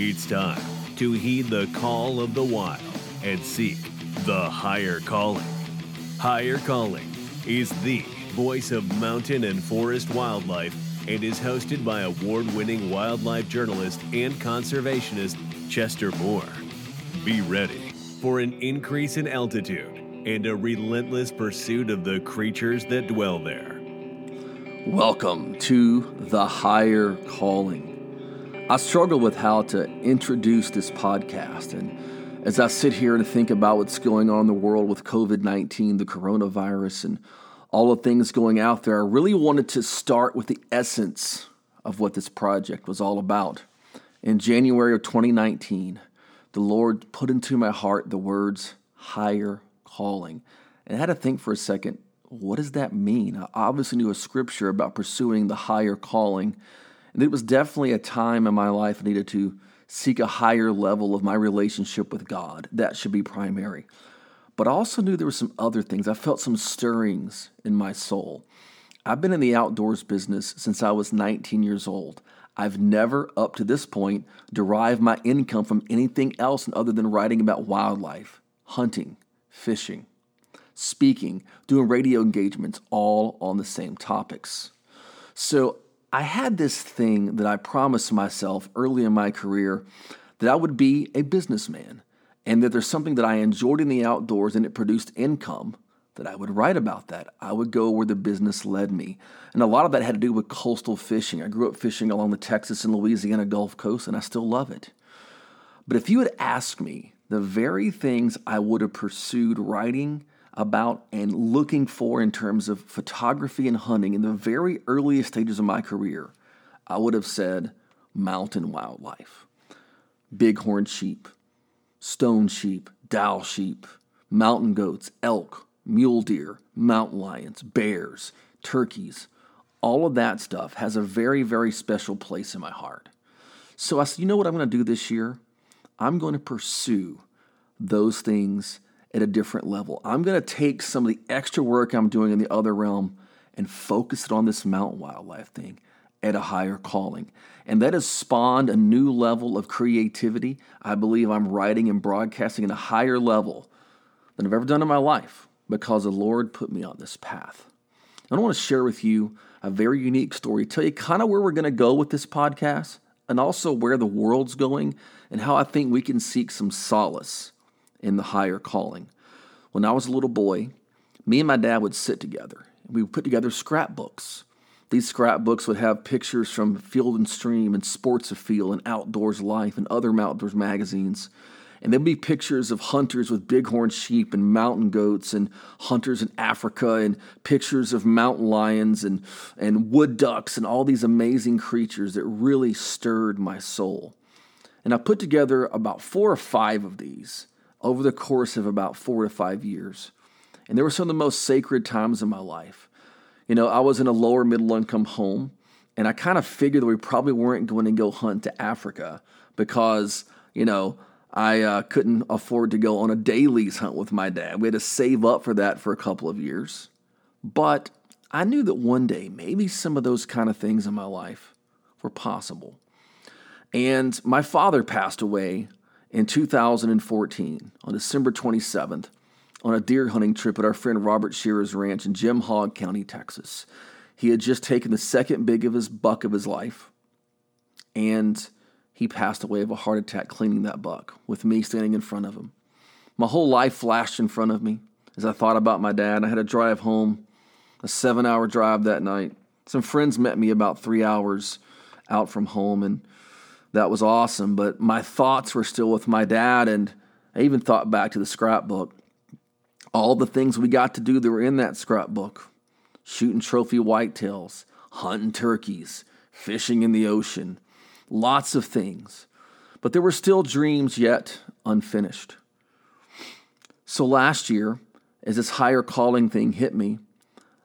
It's time to heed the call of the wild and seek the higher calling. Higher Calling is the voice of mountain and forest wildlife and is hosted by award winning wildlife journalist and conservationist Chester Moore. Be ready for an increase in altitude and a relentless pursuit of the creatures that dwell there. Welcome to the higher calling. I struggle with how to introduce this podcast, and as I sit here and think about what's going on in the world with COVID 19, the coronavirus, and all the things going out there, I really wanted to start with the essence of what this project was all about. In January of 2019, the Lord put into my heart the words higher calling. And I had to think for a second what does that mean? I obviously knew a scripture about pursuing the higher calling. It was definitely a time in my life I needed to seek a higher level of my relationship with God. That should be primary. But I also knew there were some other things. I felt some stirrings in my soul. I've been in the outdoors business since I was 19 years old. I've never, up to this point, derived my income from anything else other than writing about wildlife, hunting, fishing, speaking, doing radio engagements, all on the same topics. So I had this thing that I promised myself early in my career that I would be a businessman and that there's something that I enjoyed in the outdoors and it produced income that I would write about that. I would go where the business led me. And a lot of that had to do with coastal fishing. I grew up fishing along the Texas and Louisiana Gulf Coast and I still love it. But if you had asked me the very things I would have pursued writing about and looking for in terms of photography and hunting in the very earliest stages of my career, I would have said mountain wildlife, bighorn sheep, stone sheep, Dall sheep, mountain goats, elk, mule deer, mountain lions, bears, turkeys. All of that stuff has a very, very special place in my heart. So I said, you know what I'm going to do this year? I'm going to pursue those things at a different level. I'm going to take some of the extra work I'm doing in the other realm and focus it on this mountain wildlife thing at a higher calling. And that has spawned a new level of creativity. I believe I'm writing and broadcasting at a higher level than I've ever done in my life because the Lord put me on this path. I want to share with you a very unique story, tell you kind of where we're going to go with this podcast and also where the world's going and how I think we can seek some solace in the higher calling. When I was a little boy, me and my dad would sit together. And we would put together scrapbooks. These scrapbooks would have pictures from Field and Stream and Sports Afield and Outdoors Life and other outdoors magazines. And there'd be pictures of hunters with bighorn sheep and mountain goats and hunters in Africa and pictures of mountain lions and, and wood ducks and all these amazing creatures that really stirred my soul. And I put together about four or five of these over the course of about four to five years. And there were some of the most sacred times in my life. You know, I was in a lower middle income home, and I kind of figured that we probably weren't going to go hunt to Africa because, you know, I uh, couldn't afford to go on a dailies hunt with my dad. We had to save up for that for a couple of years. But I knew that one day, maybe some of those kind of things in my life were possible. And my father passed away in 2014 on December 27th on a deer hunting trip at our friend Robert Shearer's ranch in Jim Hogg County, Texas. He had just taken the second big of his buck of his life, and he passed away of a heart attack cleaning that buck with me standing in front of him. My whole life flashed in front of me as I thought about my dad. I had a drive home, a seven hour drive that night. Some friends met me about three hours out from home, and that was awesome. But my thoughts were still with my dad, and I even thought back to the scrapbook. All the things we got to do that were in that scrapbook shooting trophy whitetails, hunting turkeys, fishing in the ocean, lots of things. But there were still dreams yet unfinished. So last year, as this higher calling thing hit me,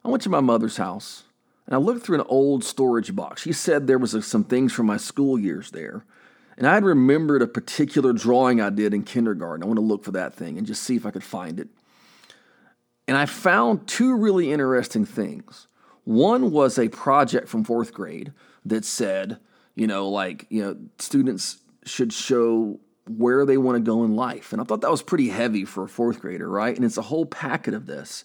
I went to my mother's house and I looked through an old storage box. She said there was uh, some things from my school years there. And I had remembered a particular drawing I did in kindergarten. I want to look for that thing and just see if I could find it. And I found two really interesting things. One was a project from fourth grade that said, you know, like, you know, students should show where they want to go in life. And I thought that was pretty heavy for a fourth grader, right? And it's a whole packet of this.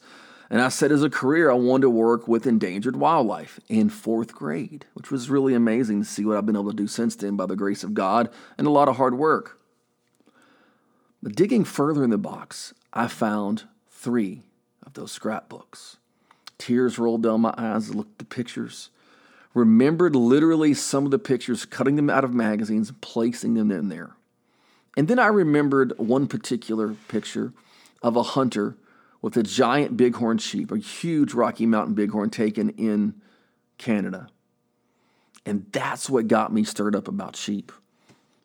And I said, as a career, I wanted to work with endangered wildlife in fourth grade, which was really amazing to see what I've been able to do since then by the grace of God and a lot of hard work. But digging further in the box, I found three of those scrapbooks. Tears rolled down my eyes as I looked at the pictures. Remembered literally some of the pictures, cutting them out of magazines, and placing them in there. And then I remembered one particular picture of a hunter with a giant bighorn sheep, a huge Rocky Mountain bighorn taken in Canada. And that's what got me stirred up about sheep.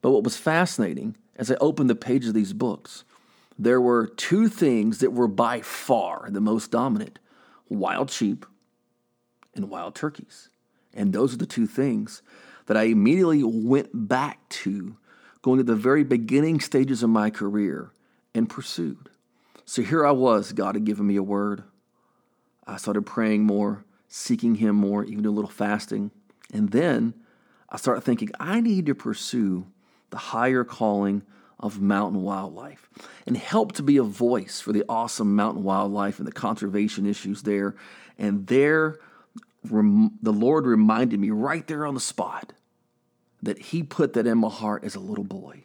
But what was fascinating as I opened the pages of these books, there were two things that were by far the most dominant wild sheep and wild turkeys. And those are the two things that I immediately went back to going at the very beginning stages of my career and pursued. So here I was, God had given me a word. I started praying more, seeking Him more, even a little fasting. And then I started thinking, I need to pursue the higher calling of mountain wildlife and help to be a voice for the awesome mountain wildlife and the conservation issues there. And there, the Lord reminded me right there on the spot that He put that in my heart as a little boy.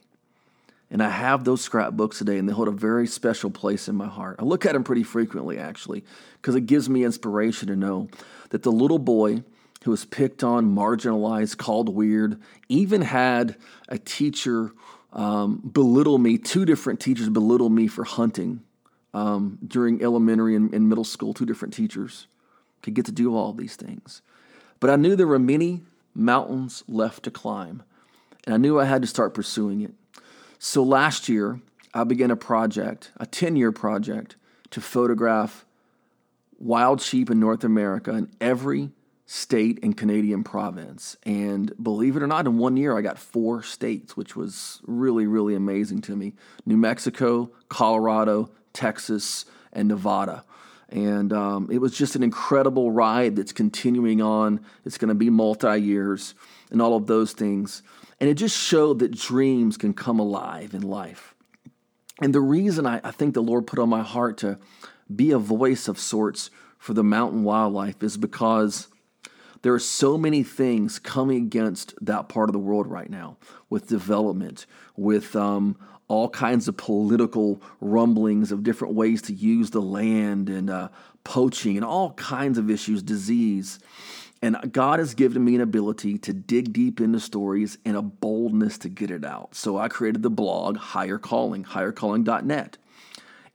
And I have those scrapbooks today, and they hold a very special place in my heart. I look at them pretty frequently, actually, because it gives me inspiration to know that the little boy who was picked on, marginalized, called weird, even had a teacher um, belittle me, two different teachers belittle me for hunting um, during elementary and, and middle school, two different teachers could get to do all these things. But I knew there were many mountains left to climb, and I knew I had to start pursuing it. So last year, I began a project, a 10 year project, to photograph wild sheep in North America in every state and Canadian province. And believe it or not, in one year, I got four states, which was really, really amazing to me New Mexico, Colorado, Texas, and Nevada. And um, it was just an incredible ride that's continuing on. It's going to be multi years and all of those things. And it just showed that dreams can come alive in life. And the reason I, I think the Lord put on my heart to be a voice of sorts for the mountain wildlife is because there are so many things coming against that part of the world right now with development, with um, all kinds of political rumblings of different ways to use the land and uh, poaching and all kinds of issues, disease. And God has given me an ability to dig deep into stories and a boldness to get it out. So I created the blog Higher Calling, highercalling.net.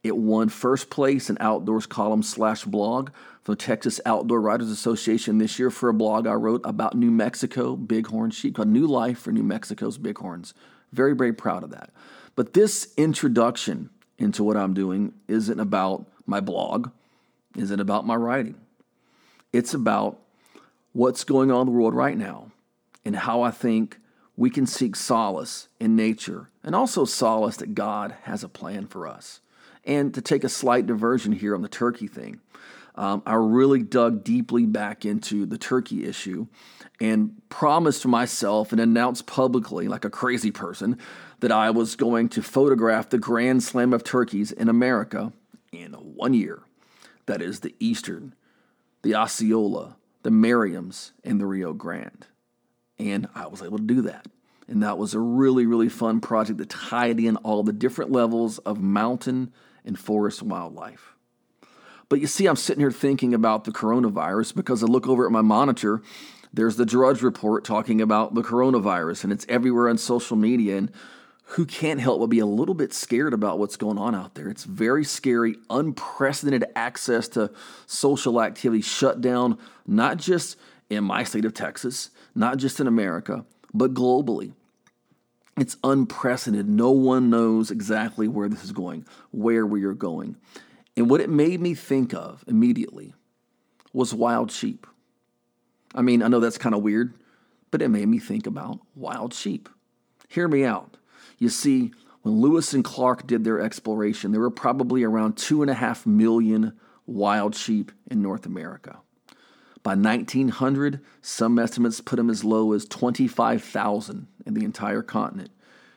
It won first place in outdoors column slash blog from the Texas Outdoor Writers Association this year for a blog I wrote about New Mexico bighorn sheep called New Life for New Mexico's Bighorns. Very, very proud of that. But this introduction into what I'm doing isn't about my blog, isn't about my writing. It's about what's going on in the world right now and how I think we can seek solace in nature and also solace that God has a plan for us. And to take a slight diversion here on the turkey thing, um, I really dug deeply back into the turkey issue and promised myself and announced publicly, like a crazy person, that I was going to photograph the Grand Slam of turkeys in America in one year. That is the Eastern, the Osceola, the Merriams, and the Rio Grande. And I was able to do that. And that was a really, really fun project that tied in all the different levels of mountain and forest wildlife. But you see, I'm sitting here thinking about the coronavirus because I look over at my monitor. There's the Drudge Report talking about the coronavirus, and it's everywhere on social media. And who can't help but be a little bit scared about what's going on out there. It's very scary, unprecedented access to social activity shut down, not just in my state of Texas, not just in America, but globally. It's unprecedented. No one knows exactly where this is going, where we are going. And what it made me think of immediately was wild sheep. I mean, I know that's kind of weird, but it made me think about wild sheep. Hear me out. You see, when Lewis and Clark did their exploration, there were probably around two and a half million wild sheep in North America. By 1900, some estimates put them as low as 25,000 in the entire continent.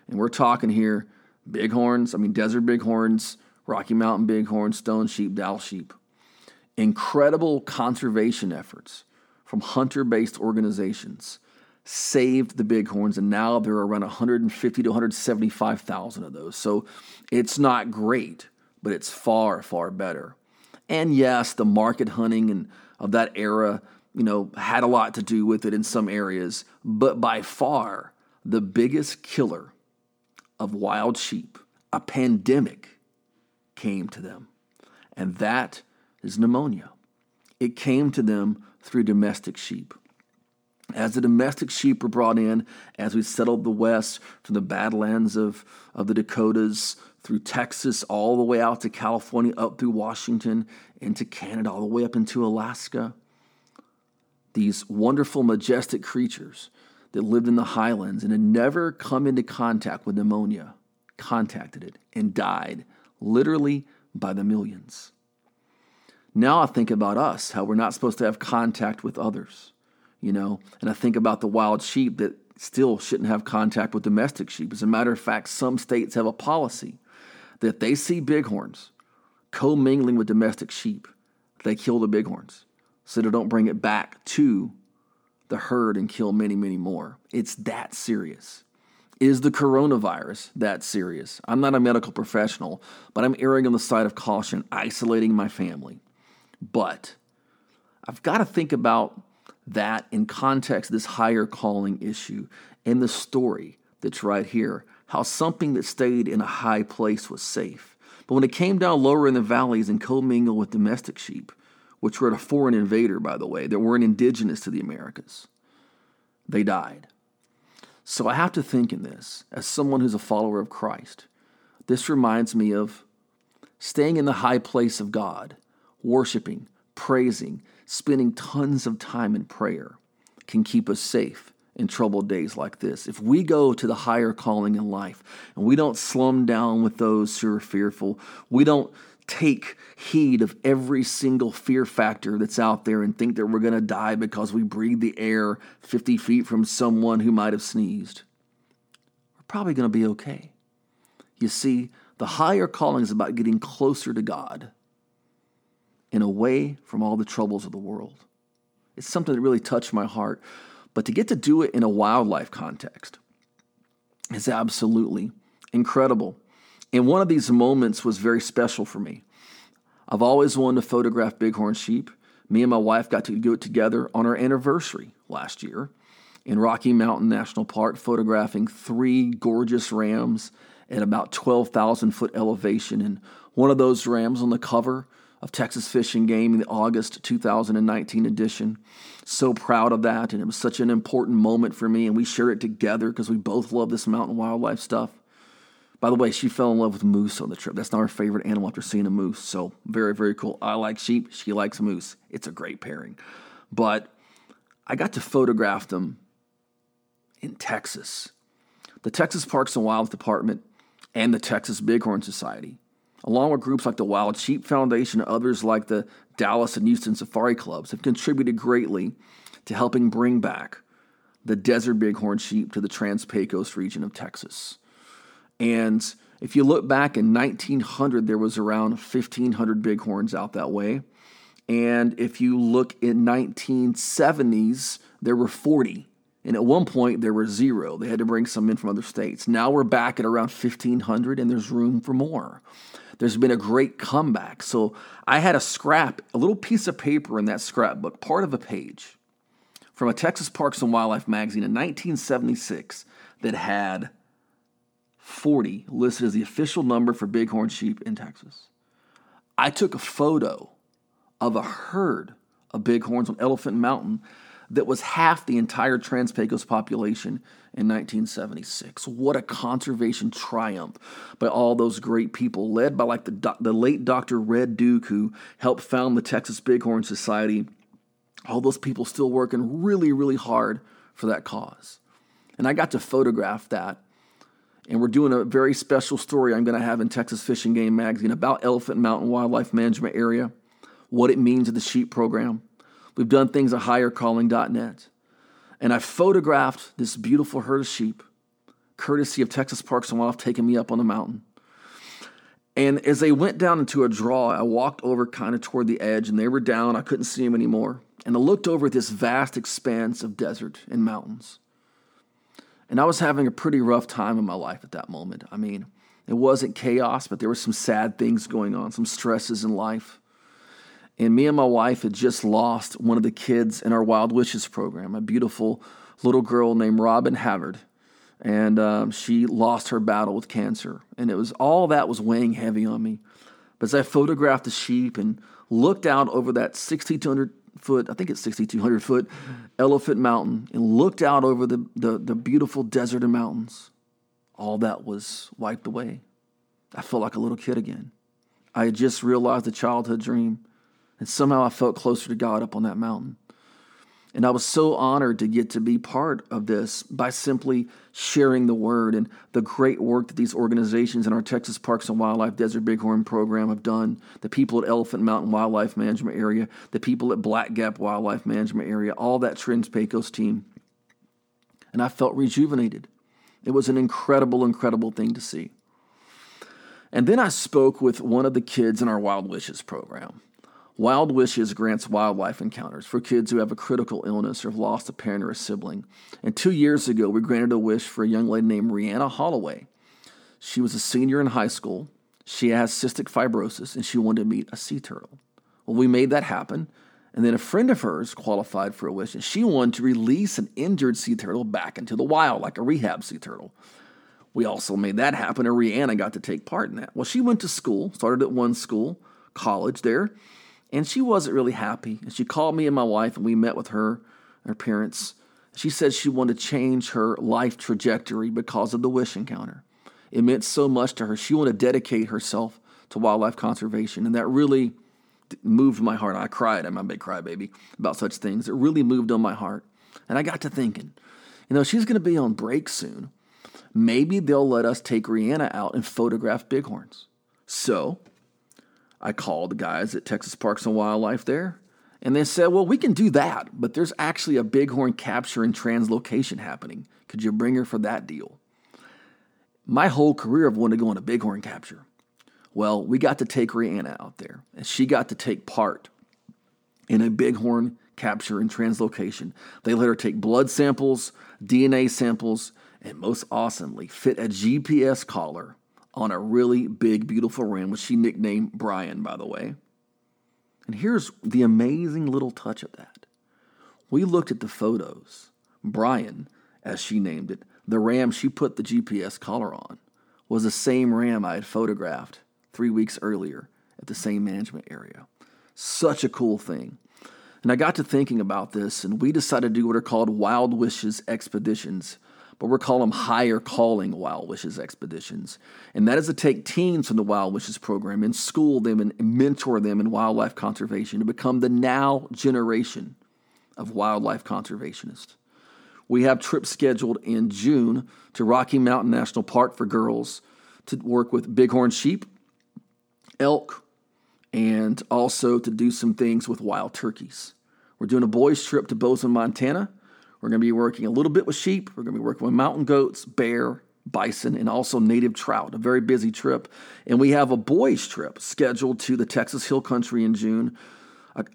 And we're talking here bighorns, I mean, desert bighorns, Rocky Mountain bighorns, stone sheep, Dall sheep. Incredible conservation efforts from hunter based organizations saved the bighorns, and now there are around 150 to 175,000 of those. So it's not great, but it's far, far better. And yes, the market hunting and of that era, you know, had a lot to do with it in some areas, but by far the biggest killer of wild sheep, a pandemic came to them. And that is pneumonia. It came to them through domestic sheep. As the domestic sheep were brought in, as we settled the West from the badlands of, of the Dakotas through Texas, all the way out to California, up through Washington, into Canada, all the way up into Alaska, these wonderful, majestic creatures that lived in the highlands and had never come into contact with pneumonia contacted it and died literally by the millions. Now I think about us, how we're not supposed to have contact with others, you know, and I think about the wild sheep that still shouldn't have contact with domestic sheep. As a matter of fact, some states have a policy that they see bighorns commingling with domestic sheep, they kill the bighorns so they don't bring it back to the herd and kill many, many more. It's that serious. Is the coronavirus that serious? I'm not a medical professional, but I'm erring on the side of caution, isolating my family. But I've got to think about that in context, this higher calling issue, and the story that's right here how something that stayed in a high place was safe. But when it came down lower in the valleys and commingled with domestic sheep, which were a foreign invader, by the way, that weren't indigenous to the Americas, they died. So I have to think in this, as someone who's a follower of Christ, this reminds me of staying in the high place of God, worshiping, praising, spending tons of time in prayer can keep us safe in troubled days like this. If we go to the higher calling in life and we don't slum down with those who are fearful, we don't take heed of every single fear factor that's out there and think that we're going to die because we breathe the air 50 feet from someone who might have sneezed, we're probably going to be okay. You see, the higher calling is about getting closer to God and away from all the troubles of the world. It's something that really touched my heart. But to get to do it in a wildlife context is absolutely incredible. And one of these moments was very special for me. I've always wanted to photograph bighorn sheep. Me and my wife got to do it together on our anniversary last year in Rocky Mountain National Park, photographing three gorgeous rams at about 12,000 foot elevation. And one of those rams on the cover of Texas Fish and Game in the August 2019 edition. So proud of that, and it was such an important moment for me, and we shared it together because we both love this mountain wildlife stuff. By the way, she fell in love with moose on the trip. That's not her favorite animal after seeing a moose. So, very, very cool. I like sheep. She likes moose. It's a great pairing. But I got to photograph them in Texas. The Texas Parks and Wildlife Department and the Texas Bighorn Society along with groups like the Wild Sheep Foundation and others like the Dallas and Houston Safari Clubs, have contributed greatly to helping bring back the desert bighorn sheep to the Trans Pecos region of Texas. And if you look back in 1900, there was around 1,500 bighorns out that way. And if you look in 1970s, there were 40. And at one point, there were zero. They had to bring some in from other states. Now we're back at around 1,500, and there's room for more there's been a great comeback. So I had a scrap, a little piece of paper in that scrapbook, part of a page from a Texas Parks and Wildlife magazine in 1976 that had 40 listed as the official number for bighorn sheep in Texas. I took a photo of a herd of bighorns on Elephant Mountain that was half the entire Trans Pecos population in 1976. What a conservation triumph by all those great people, led by like the, the late Dr. Red Duke, who helped found the Texas Bighorn Society. All those people still working really, really hard for that cause. And I got to photograph that. And we're doing a very special story I'm going to have in Texas Fish and Game magazine about Elephant Mountain Wildlife Management Area, what it means to the sheep program We've done things at highercalling.net. And I photographed this beautiful herd of sheep courtesy of Texas Parks and Wildlife taking me up on the mountain. And as they went down into a draw, I walked over kind of toward the edge, and they were down. I couldn't see them anymore. And I looked over at this vast expanse of desert and mountains. And I was having a pretty rough time in my life at that moment. I mean, it wasn't chaos, but there were some sad things going on, some stresses in life. And me and my wife had just lost one of the kids in our Wild Wishes program, a beautiful little girl named Robin Havard and um, she lost her battle with cancer. And it was all that was weighing heavy on me. But as I photographed the sheep and looked out over that 6,200 foot, I think it's 6,200 foot Elephant Mountain, and looked out over the, the, the beautiful desert and mountains, all that was wiped away. I felt like a little kid again. I had just realized a childhood dream, and somehow I felt closer to God up on that mountain. And I was so honored to get to be part of this by simply sharing the word and the great work that these organizations in our Texas Parks and Wildlife Desert Bighorn program have done. The people at Elephant Mountain Wildlife Management Area, the people at Black Gap Wildlife Management Area, all that Trans Pecos team. And I felt rejuvenated. It was an incredible, incredible thing to see. And then I spoke with one of the kids in our Wild Wishes program. Wild Wishes grants wildlife encounters for kids who have a critical illness or have lost a parent or a sibling. And two years ago, we granted a wish for a young lady named Rihanna Holloway. She was a senior in high school. She has cystic fibrosis and she wanted to meet a sea turtle. Well, we made that happen. And then a friend of hers qualified for a wish and she wanted to release an injured sea turtle back into the wild, like a rehab sea turtle. We also made that happen, and Rihanna got to take part in that. Well, she went to school, started at one school, college there, and she wasn't really happy. And she called me and my wife, and we met with her, her parents. She said she wanted to change her life trajectory because of the wish encounter. It meant so much to her. She wanted to dedicate herself to wildlife conservation, and that really moved my heart. I cried. I'm a big crybaby about such things. It really moved on my heart. And I got to thinking, you know, she's going to be on break soon. Maybe they'll let us take Rihanna out and photograph bighorns. So I called the guys at Texas Parks and Wildlife there, and they said, Well, we can do that, but there's actually a bighorn capture and translocation happening. Could you bring her for that deal? My whole career I've wanted to go on a bighorn capture. Well, we got to take Rihanna out there, and she got to take part in a bighorn capture and translocation. They let her take blood samples, DNA samples, and most awesomely, fit a GPS collar on a really big, beautiful ram, which she nicknamed Brian, by the way. And here's the amazing little touch of that. We looked at the photos. Brian, as she named it, the ram she put the GPS collar on, was the same ram I had photographed three weeks earlier at the same management area. Such a cool thing. And I got to thinking about this, and we decided to do what are called Wild Wishes expeditions but we're calling them higher calling Wild Wishes expeditions. And that is to take teens from the Wild Wishes program and school them and mentor them in wildlife conservation to become the now generation of wildlife conservationists. We have trips scheduled in June to Rocky Mountain National Park for girls to work with bighorn sheep, elk, and also to do some things with wild turkeys. We're doing a boys' trip to Bozeman, Montana we're going to be working a little bit with sheep. We're going to be working with mountain goats, bear, bison, and also native trout. A very busy trip. And we have a boys' trip scheduled to the Texas Hill Country in June.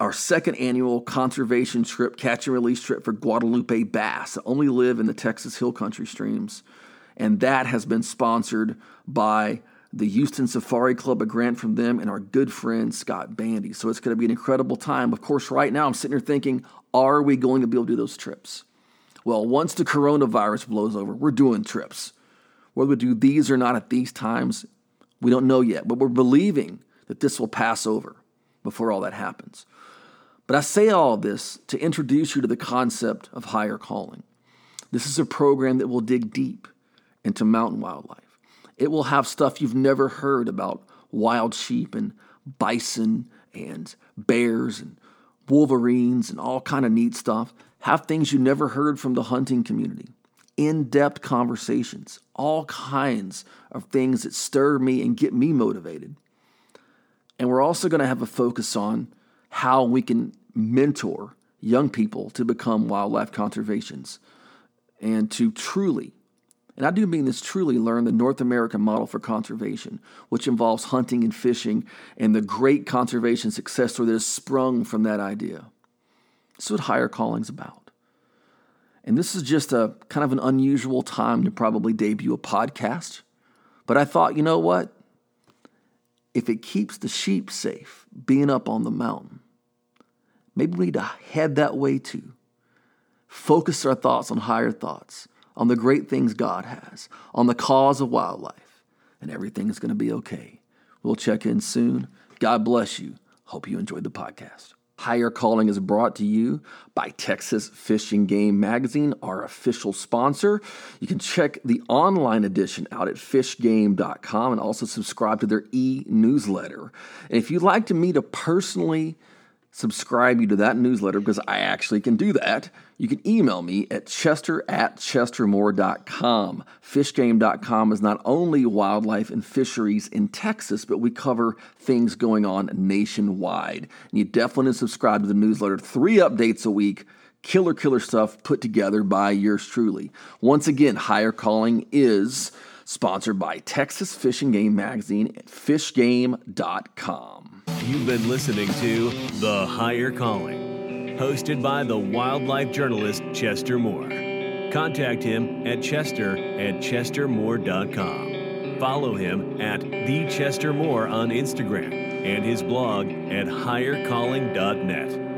Our second annual conservation trip, catch and release trip for Guadalupe bass that only live in the Texas Hill Country streams. And that has been sponsored by the Houston Safari Club, a grant from them, and our good friend Scott Bandy. So it's going to be an incredible time. Of course, right now I'm sitting here thinking, are we going to be able to do those trips? Well, once the coronavirus blows over, we're doing trips. Whether we do these or not at these times, we don't know yet, but we're believing that this will pass over before all that happens. But I say all of this to introduce you to the concept of higher calling. This is a program that will dig deep into mountain wildlife. It will have stuff you've never heard about wild sheep and bison and bears and wolverines and all kind of neat stuff have things you never heard from the hunting community, in depth conversations, all kinds of things that stir me and get me motivated. And we're also going to have a focus on how we can mentor young people to become wildlife conservations and to truly and I do mean this truly, learn the North American model for conservation, which involves hunting and fishing, and the great conservation success story that has sprung from that idea. This is what higher calling's about. And this is just a kind of an unusual time to probably debut a podcast. But I thought, you know what? If it keeps the sheep safe, being up on the mountain, maybe we need to head that way too. Focus our thoughts on higher thoughts on the great things God has, on the cause of wildlife, and everything is going to be okay. We'll check in soon. God bless you. Hope you enjoyed the podcast. Higher Calling is brought to you by Texas Fish and Game Magazine, our official sponsor. You can check the online edition out at fishgame.com and also subscribe to their e newsletter. And if you'd like to meet a personally subscribe you to that newsletter because I actually can do that, you can email me at chester at chestermoore.com. Fishgame.com is not only wildlife and fisheries in Texas, but we cover things going on nationwide. And you definitely subscribe to the newsletter. Three updates a week. Killer, killer stuff put together by yours truly. Once again, Higher Calling is sponsored by Texas Fish and Game Magazine at fishgame.com. You've been listening to The Higher Calling, hosted by the wildlife journalist Chester Moore. Contact him at chester at chestermoore.com. Follow him at The Chester Moore on Instagram and his blog at highercalling.net.